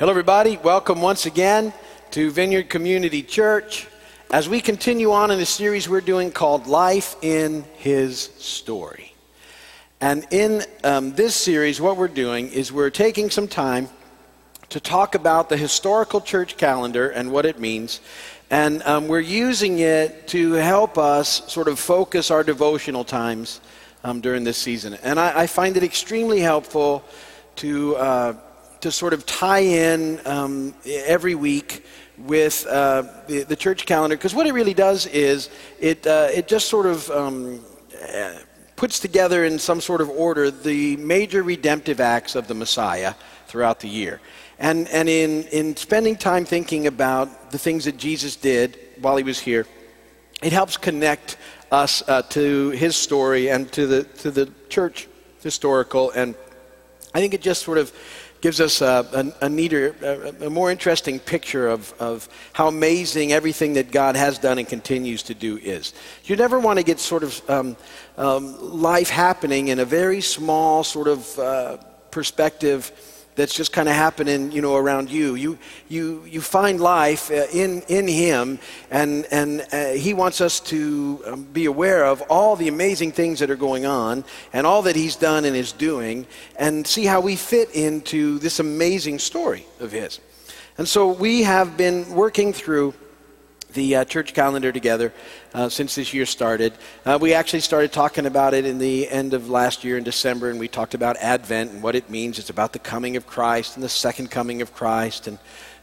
Hello, everybody. Welcome once again to Vineyard Community Church as we continue on in a series we're doing called Life in His Story. And in um, this series, what we're doing is we're taking some time to talk about the historical church calendar and what it means. And um, we're using it to help us sort of focus our devotional times um, during this season. And I, I, find it extremely helpful to. Uh, to sort of tie in um, every week with uh, the, the, church calendar because what it really does is it, uh, it just sort of um, uh, puts together in some sort of order the major redemptive acts of the Messiah throughout the year. And, and in, in spending time thinking about the things that Jesus did while he was here, it helps connect us uh, to his story and to the, to the church historical. And I think it just sort of gives us a, a, a neater, a, a, more interesting picture of, of how amazing everything that God has done and continues to do is. You never want to get sort of um, um, life happening in a very small sort of uh, perspective that's just kind of happening, you know, around you. You, you, you find life uh, in, in Him, and, and uh, He wants us to um, be aware of all the amazing things that are going on and all that He's done and is doing, and see how we fit into this amazing story of His. And so we have been working through the uh, church calendar together uh, since this year started. Uh, we actually started talking about it in the end of last year in December, and we talked about Advent and what it means. It's about the coming of Christ and the second coming of Christ, and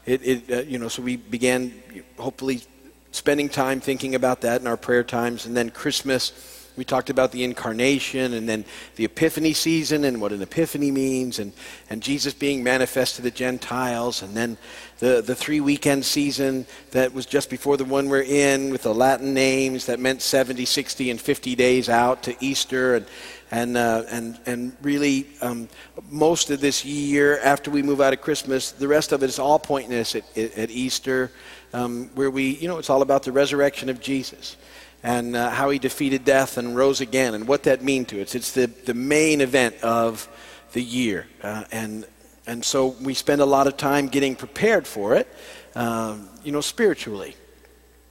it, it uh, you know, so we began hopefully spending time thinking about that in our prayer times, and then Christmas. We talked about the incarnation and then the epiphany season and what an epiphany means and, and Jesus being manifest to the Gentiles and then the, the three weekend season that was just before the one we're in with the Latin names that meant 70, 60, and 50 days out to Easter. And, and, uh, and, and really, um, most of this year after we move out of Christmas, the rest of it is all pointing us at, at Easter, um, where we, you know, it's all about the resurrection of Jesus and uh, how he defeated death and rose again and what that means to us. It's the, the main event of the year. Uh, and and so we spend a lot of time getting prepared for it, um, you know, spiritually.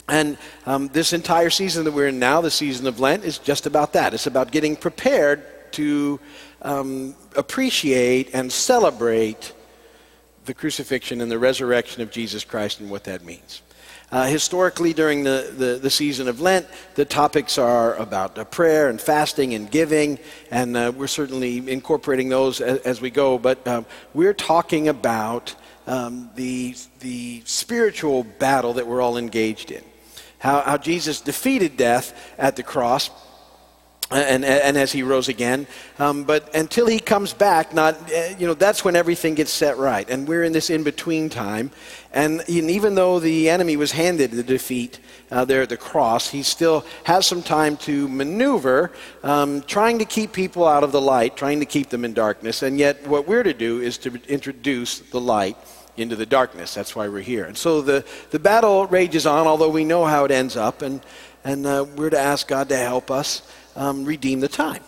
And um, this entire season that we're in now, the season of Lent, is just about that. It's about getting prepared to um, appreciate and celebrate the crucifixion and the resurrection of Jesus Christ and what that means. Uh, historically, during the, the, the, season of Lent, the topics are about uh, prayer and fasting and giving, and uh, we're certainly incorporating those as, as we go. But um, we're talking about um, the, the spiritual battle that we're all engaged in. How, how Jesus defeated death at the cross and, and, as he rose again. Um, but until he comes back, not, uh, you know, that's when everything gets set right. And we're in this in between time. And even though the enemy was handed the defeat uh, there at the cross, he still has some time to maneuver, um, trying to keep people out of the light, trying to keep them in darkness. And yet, what we're to do is to introduce the light into the darkness. That's why we're here. And so the, the battle rages on, although we know how it ends up. And, and uh, we're to ask God to help us um, redeem the time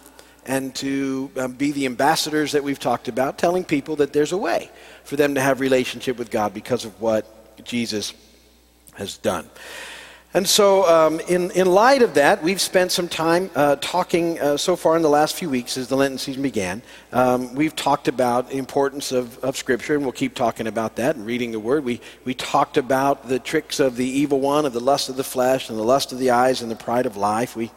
and to um, be the ambassadors that we've talked about, telling people that there's a way for them to have relationship with God because of what Jesus has done. And so, um, in, in light of that, we've spent some time uh, talking uh, so far in the last few weeks as the Lenten season began. Um, we've talked about the importance of, of Scripture, and we'll keep talking about that and reading the Word. We, we talked about the tricks of the evil one, of the lust of the flesh, and the lust of the eyes, and the pride of life. We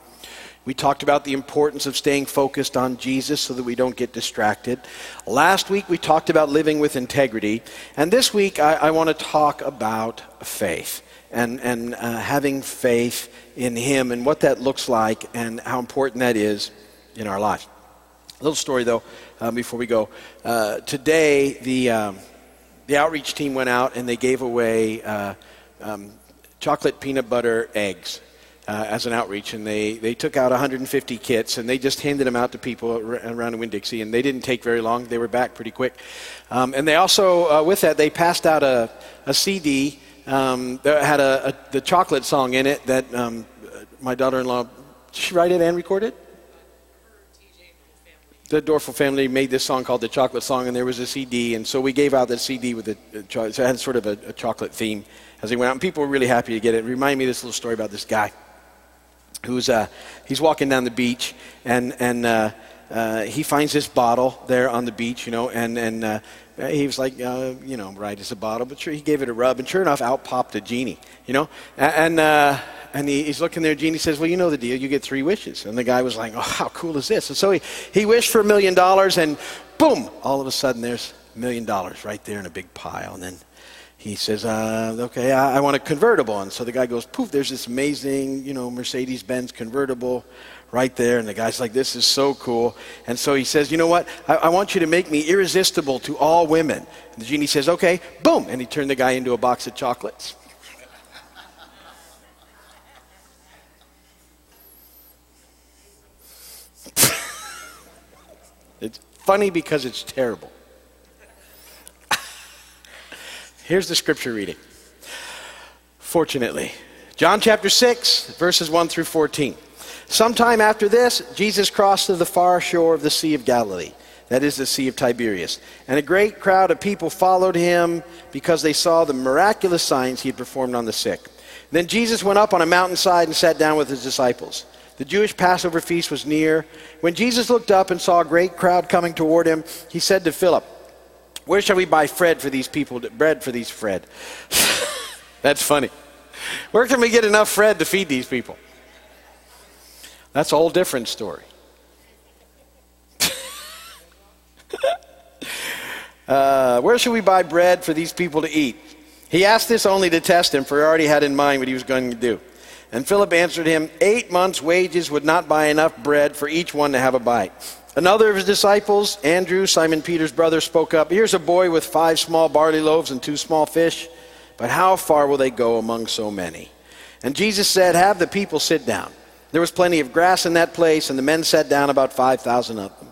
we talked about the importance of staying focused on Jesus so that we don't get distracted. Last week, we talked about living with integrity. And this week, I, I want to talk about faith and, and uh, having faith in Him and what that looks like and how important that is in our lives. A little story, though, uh, before we go. Uh, today, the, um, the outreach team went out and they gave away uh, um, chocolate peanut butter eggs uh, as an outreach, and they, they took out 150 kits and they just handed them out to people around in Winn Dixie, and they didn't take very long. They were back pretty quick. Um, and they also, uh, with that, they passed out a, a CD um, that had a, a, the chocolate song in it that um, my daughter in law, she write it and record it? the Dorfel family made this song called the Chocolate Song, and there was a CD, and so we gave out the CD with a, so it had sort of a, a chocolate theme as they went out, and people were really happy to get it. reminded me of this little story about this guy who's uh, he's walking down the beach, and and uh, uh, he finds this bottle there on the beach, you know, and and uh, he was like, uh, you know, right, it's a bottle, but sure, he gave it a rub, and sure enough, out popped a genie, you know, and. Uh, and he, he's looking there. Genie says, Well, you know the deal. You get three wishes. And the guy was like, Oh, how cool is this? And so he, he wished for a million dollars, and boom, all of a sudden there's a million dollars right there in a big pile. And then he says, uh, okay, I, I, want a convertible. And so the guy goes, poof, there's this amazing, you know, Mercedes-Benz convertible right there. And the guy's like, this is so cool. And so he says, you know what? I, I want you to make me irresistible to all women. And the genie says, okay, boom. And he turned the guy into a box of chocolates. it's funny because it's terrible. Here's the scripture reading. Fortunately, John chapter 6, verses 1 through 14. Sometime after this, Jesus crossed to the far shore of the Sea of Galilee. That is the Sea of Tiberias. And a great crowd of people followed him because they saw the miraculous signs he had performed on the sick. Then Jesus went up on a mountainside and sat down with his disciples. The Jewish Passover feast was near. When Jesus looked up and saw a great crowd coming toward him, he said to Philip, where shall we buy bread for these people? Bread for these Fred. That's funny. Where can we get enough bread to feed these people? That's a whole different story. uh, where should we buy bread for these people to eat? He asked this only to test him, for he already had in mind what he was going to do. And Philip answered him, Eight months' wages would not buy enough bread for each one to have a bite. Another of his disciples, Andrew, Simon Peter's brother, spoke up Here's a boy with five small barley loaves and two small fish, but how far will they go among so many? And Jesus said, Have the people sit down. There was plenty of grass in that place, and the men sat down, about 5,000 of them.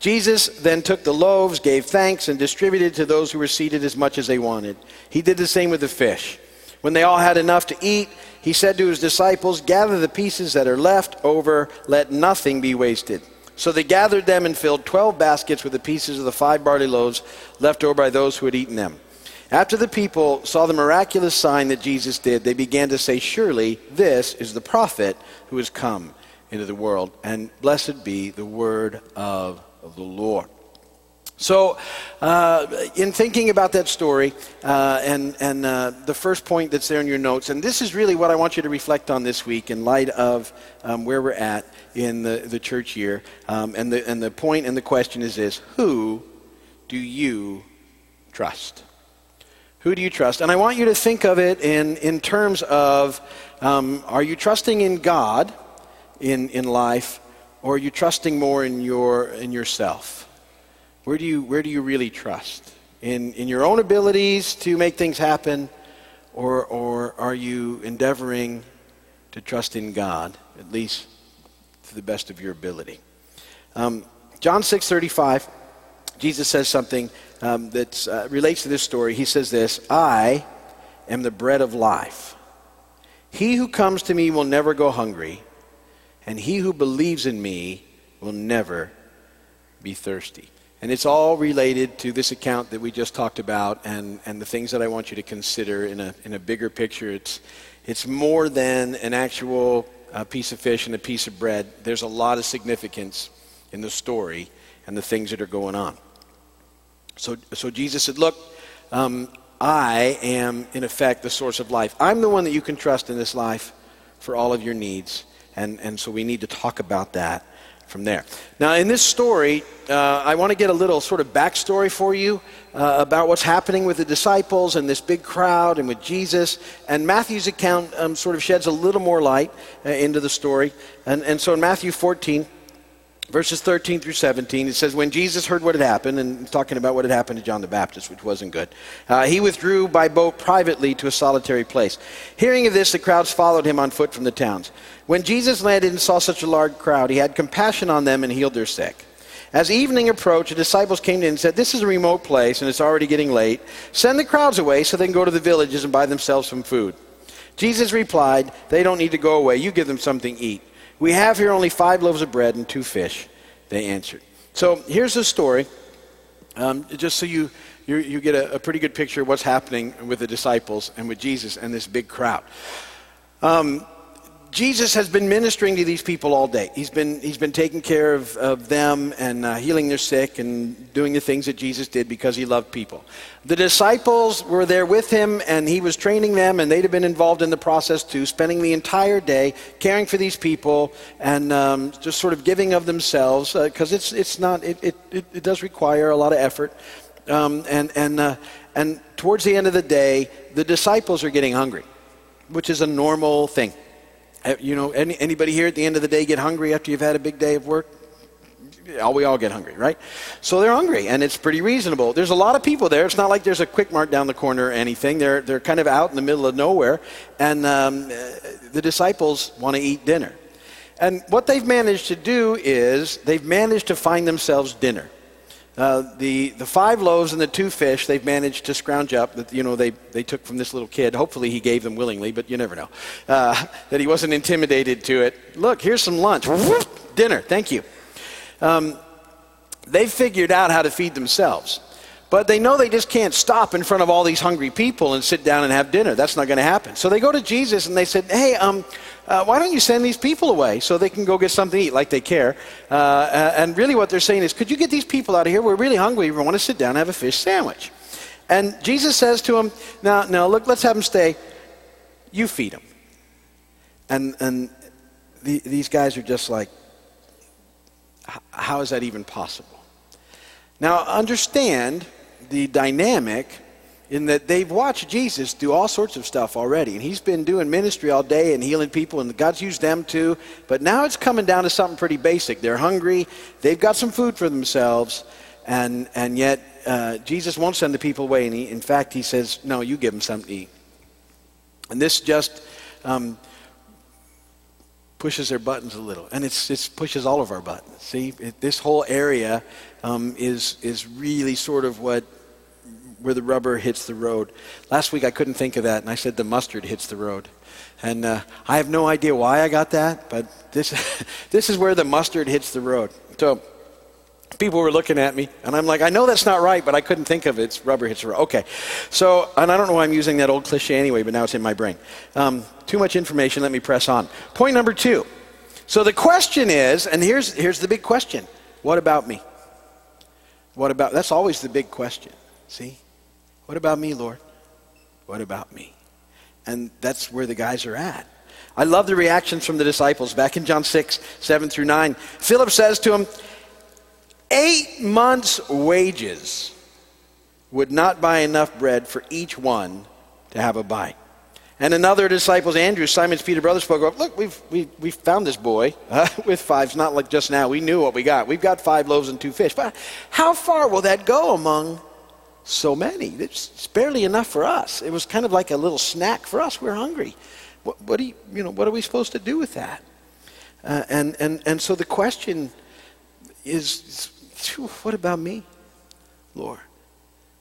Jesus then took the loaves, gave thanks, and distributed to those who were seated as much as they wanted. He did the same with the fish. When they all had enough to eat, he said to his disciples, Gather the pieces that are left over, let nothing be wasted. So they gathered them and filled twelve baskets with the pieces of the five barley loaves left over by those who had eaten them. After the people saw the miraculous sign that Jesus did, they began to say, Surely this is the prophet who has come into the world. And blessed be the word of the Lord. So, uh, in thinking about that story, uh, and, and uh, the first point that's there in your notes, and this is really what I want you to reflect on this week in light of um, where we're at in the, the church year. Um, and, the, and the point and the question is this Who do you trust? Who do you trust? And I want you to think of it in, in terms of um, are you trusting in God in, in life, or are you trusting more in, your, in yourself? Where do you, where do you really trust? In, in your own abilities to make things happen, or, or are you endeavoring to trust in God, at least the best of your ability? Um, John 6:35, Jesus says something um, that uh, relates to this story. He says this, "I am the bread of life. He who comes to me will never go hungry, and he who believes in me will never be thirsty." And it's all related to this account that we just talked about and, and the things that I want you to consider in a, in a bigger picture. It's, it's more than an actual uh, piece of fish and a piece of bread. There's a lot of significance in the story and the things that are going on. So, so Jesus said, Look, um, I am, in effect, the source of life. I'm the one that you can trust in this life for all of your needs. And, and so we need to talk about that from there. Now, in this story, uh, I want to get a little sort of backstory for you uh, about what's happening with the disciples and this big crowd and with Jesus. And Matthew's account um, sort of sheds a little more light uh, into the story. And, and so in Matthew 14, verses 13 through 17, it says, When Jesus heard what had happened, and talking about what had happened to John the Baptist, which wasn't good, uh, he withdrew by boat privately to a solitary place. Hearing of this, the crowds followed him on foot from the towns. When Jesus landed and saw such a large crowd, he had compassion on them and healed their sick. As evening approached, the disciples came in and said, This is a remote place, and it's already getting late. Send the crowds away so they can go to the villages and buy themselves some food. Jesus replied, They don't need to go away. You give them something to eat. We have here only five loaves of bread and two fish, they answered. So here's the story, um, just so you, you, you get a, a, pretty good picture of what's happening with the disciples and with Jesus and this big crowd. Um, Jesus has been ministering to these people all day. He's been, he's been taking care of, of them and uh, healing their sick and doing the things that Jesus did because he loved people. The disciples were there with him and he was training them, and they'd have been involved in the process too, spending the entire day caring for these people and um, just sort of giving of themselves because uh, it's, it's not, it, it, it, does require a lot of effort. Um, and, and, uh, and towards the end of the day, the disciples are getting hungry, which is a normal thing. Uh, you know, any, anybody here at the end of the day get hungry after you've had a big day of work? We all get hungry, right? So they're hungry, and it's pretty reasonable. There's a lot of people there. It's not like there's a quick mart down the corner or anything. They're, they're kind of out in the middle of nowhere, and um, uh, the disciples want to eat dinner. And what they've managed to do is they've managed to find themselves dinner. Uh, the, the five loaves and the two fish they've managed to scrounge up that you know they, they took from this little kid. Hopefully he gave them willingly but you never know uh, that he wasn't intimidated to it. Look here's some lunch. Dinner. Thank you. Um, they've figured out how to feed themselves but they know they just can't stop in front of all these hungry people and sit down and have dinner that's not going to happen so they go to jesus and they said hey um, uh, why don't you send these people away so they can go get something to eat, like they care? Uh, uh, and really, what they're saying is, could you get these people out of here? We're really hungry. We want to sit down and have a fish sandwich. And Jesus says to them, now, now look, let's have them stay. You feed them. And, and the, these guys are just like, how is that even possible? Now, understand the dynamic in that they've watched Jesus do all sorts of stuff already. And he's been doing ministry all day and healing people, and God's used them too. But now it's coming down to something pretty basic. They're hungry, they've got some food for themselves, and, and yet uh, Jesus won't send the people away. And he, in fact, he says, No, you give them something to eat. And this just um, pushes their buttons a little. And it's, it pushes all of our buttons. See, it, this whole area um, is, is really sort of what where the rubber hits the road. Last week I couldn't think of that, and I said the mustard hits the road. And uh, I have no idea why I got that, but this, this is where the mustard hits the road. So people were looking at me, and I'm like, I know that's not right, but I couldn't think of it. It's rubber hits the road. Okay. So, and I don't know why I'm using that old cliche anyway, but now it's in my brain. Um, too much information. Let me press on. Point number two. So the question is, and here's, here's the big question what about me? What about, that's always the big question. See? What about me, Lord? What about me? And that's where the guys are at. I love the reactions from the disciples. Back in John 6, 7 through 9, Philip says to him, Eight months' wages would not buy enough bread for each one to have a bite. And another disciples, Andrew, Simon's Peter brother, spoke up. Look, we've, we, we found this boy uh, with five. It's not like just now. We knew what we got. We've got five loaves and two fish. But how far will that go among so many. It's barely enough for us. It was kind of like a little snack for us. We're hungry. What, what, do you, you know, what are we supposed to do with that? Uh, and, and, and so the question is, what about me, Lord?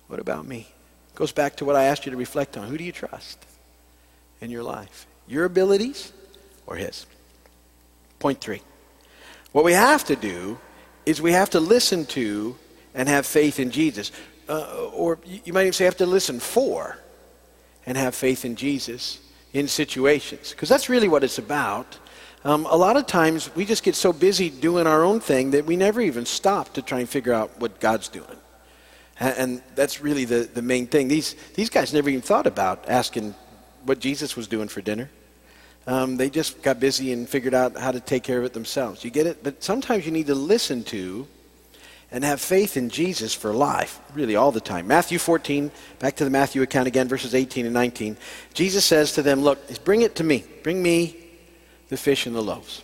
What about me? Goes back to what I asked you to reflect on. Who do you trust in your life? Your abilities or His? Point three. What we have to do is we have to listen to and have faith in Jesus uh, or you might even say have to listen for and have faith in Jesus in situations. Because that's really what it's about. Um, a lot of times we just get so busy doing our own thing that we never even stop to try and figure out what God's doing. And, that's really the, the main thing. These, these guys never even thought about asking what Jesus was doing for dinner. Um, they just got busy and figured out how to take care of it themselves. You get it? But sometimes you need to listen to and have faith in Jesus for life, really all the time. Matthew 14, back to the Matthew account again, verses 18 and 19. Jesus says to them, Look, bring it to me. Bring me the fish and the loaves.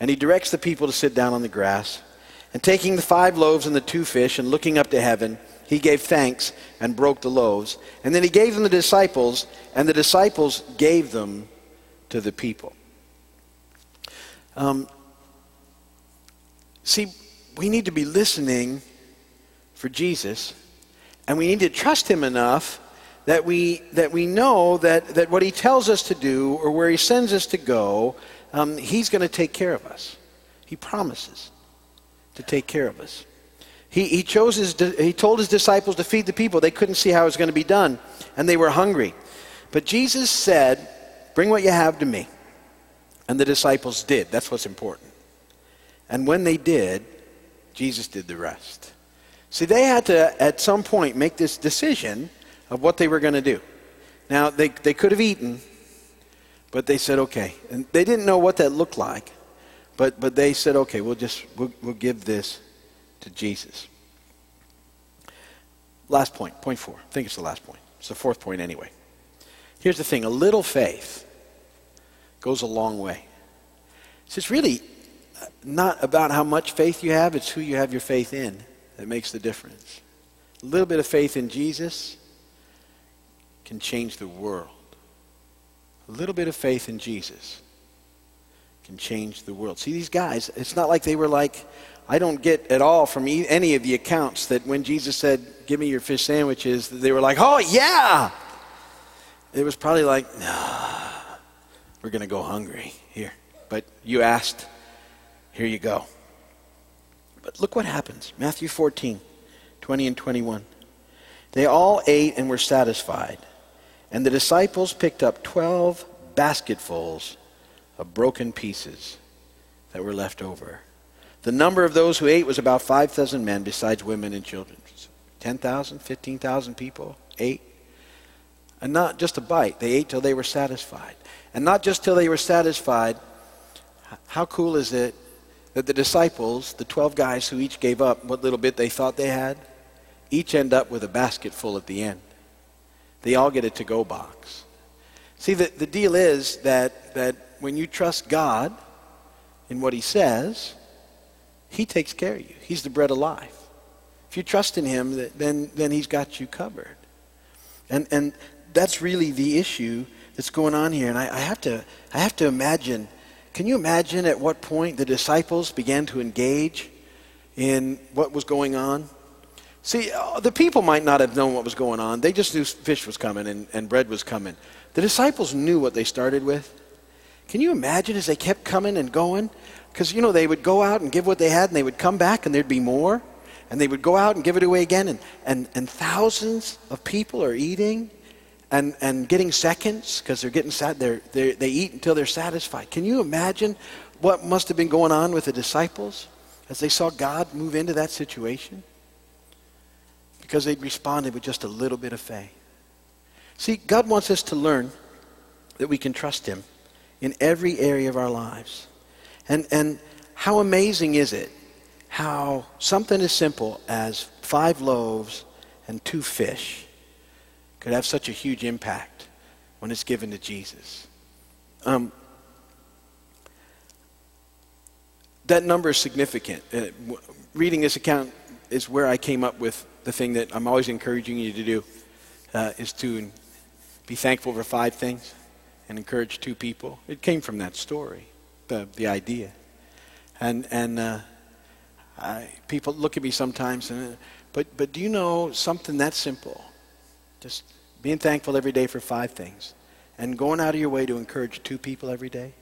And he directs the people to sit down on the grass. And taking the five loaves and the two fish and looking up to heaven, he gave thanks and broke the loaves. And then he gave them the disciples, and the disciples gave them to the people. Um, see, we need to be listening for Jesus, and we need to trust him enough that we, that we know that, that what he tells us to do or where he sends us to go, um, he's going to take care of us. He promises to take care of us. He, he, chose his, he told his disciples to feed the people. They couldn't see how it was going to be done, and they were hungry. But Jesus said, Bring what you have to me. And the disciples did. That's what's important. And when they did, Jesus did the rest. See, they had to, at some point, make this decision of what they were going to do. Now, they, they could have eaten, but they said, okay. And they didn't know what that looked like, but, but they said, okay, we'll just, we'll, we'll give this to Jesus. Last point, point four. I think it's the last point. It's the fourth point anyway. Here's the thing a little faith goes a long way. So it's really not about how much faith you have, it's who you have your faith in that makes the difference. A little bit of faith in Jesus can change the world. A little bit of faith in Jesus can change the world. See, these guys, it's not like they were like, I don't get at all from any of the accounts that when Jesus said, Give me your fish sandwiches, they were like, Oh, yeah. It was probably like, Nah, we're going to go hungry here. But you asked, here you go. But look what happens Matthew 14, 20 and 21. They all ate and were satisfied. And the disciples picked up 12 basketfuls of broken pieces that were left over. The number of those who ate was about 5,000 men, besides women and children. 10,000, 15,000 people ate. And not just a bite, they ate till they were satisfied. And not just till they were satisfied. How cool is it that the disciples, the 12 guys who each gave up what little bit they thought they had, each end up with a basket full at the end? They all get a to go box. See, the, the deal is that, that when you trust God in what He says, He takes care of you. He's the bread of life. If you trust in Him, then, then He's got you covered. And, and that's really the issue that's going on here. And I, I, have to, I have to imagine can you imagine at what point the disciples began to engage in what was going on? See, uh, the people might not have known what was going on. They just knew fish was coming and, and bread was coming. The disciples knew what they started with. Can you imagine as they kept coming and going? Because, you know, they would go out and give what they had and they would come back and there'd be more. And they would go out and give it away again. And, and, and thousands of people are eating and, and getting seconds because they're getting. They're, they're, they eat until they're satisfied. Can you imagine what must have been going on with the disciples as they saw God move into that situation? because they responded with just a little bit of faith. See, God wants us to learn that we can trust Him in every area of our lives. And, and how amazing is it how something as simple as five loaves and two fish could have such a huge impact when it's given to Jesus? Um, that number is significant. Uh, reading this account is where I came up with the thing that I'm always encouraging you to do uh, is to be thankful for five things and encourage two people. It came from that story, the, the idea. And, and uh, I, people look at me sometimes, and, uh, but, but do you know something that simple? Just being thankful every day for five things and going out of your way to encourage two people every day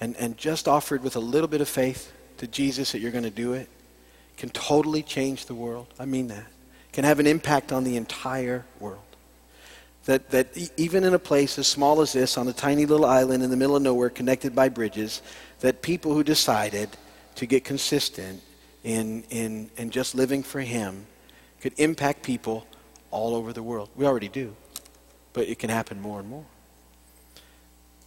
and, and just offered with a little bit of faith to Jesus that you're going to do it can totally change the world. I mean that can have an impact on the entire world. That, that even in a place as small as this, on a tiny little island in the middle of nowhere, connected by bridges, that people who decided to get consistent in, in, in just living for Him could impact people all over the world. We already do, but it can happen more and more.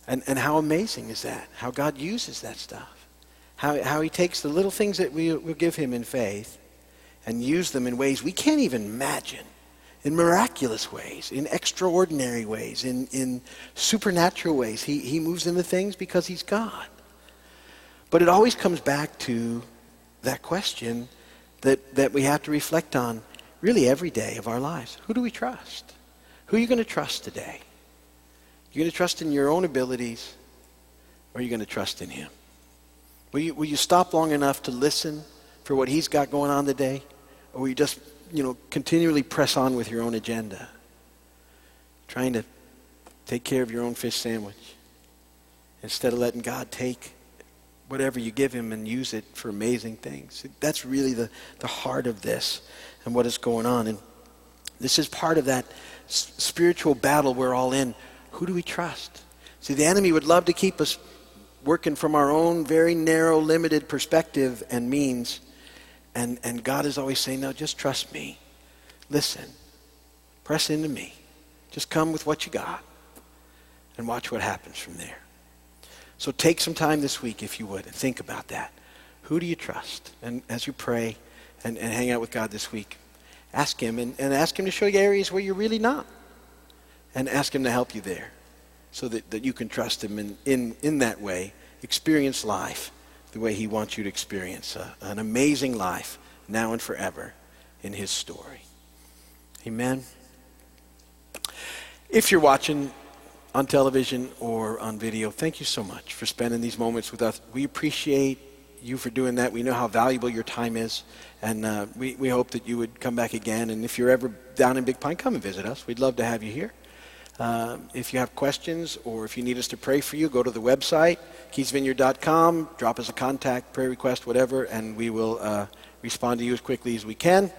And, and how amazing is that? How God uses that stuff. How, how He takes the little things that we will give Him in faith and use them in ways we can't even imagine, in miraculous ways, in extraordinary ways, in, in supernatural ways. He, he moves into things because he's God. But it always comes back to that question that, that we have to reflect on really every day of our lives. Who do we trust? Who are you going to trust today? You're going to trust in your own abilities, or are you going to trust in Him? Will you, will you stop long enough to listen for what He's got going on today? Or will you just, you know, continually press on with your own agenda? Trying to take care of your own fish sandwich instead of letting God take whatever you give him and use it for amazing things. That's really the, the heart of this and what is going on. And this is part of that spiritual battle we're all in. Who do we trust? See, the enemy would love to keep us working from our own very narrow, limited perspective and means. And, and God is always saying, no, just trust me. Listen. Press into me. Just come with what you got and watch what happens from there. So take some time this week, if you would, and think about that. Who do you trust? And as you pray and, and hang out with God this week, ask Him and, and ask Him to show you areas where you're really not. And ask Him to help you there so that, that you can trust Him in, in, in that way, experience life the way He wants you to experience a, an amazing life now and forever in His story. Amen. If you're watching on television or on video, thank you so much for spending these moments with us. We appreciate you for doing that. We know how valuable your time is, and uh, we, we hope that you would come back again. And if you're ever down in Big Pine, come and visit us. We'd love to have you here. Uh, if you have questions or if you need us to pray for you, go to the website, keysvineyard.com, drop us a contact, prayer request, whatever, and we will uh, respond to you as quickly as we can.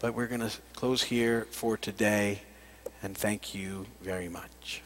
But we're going to close here for today, and thank you very much.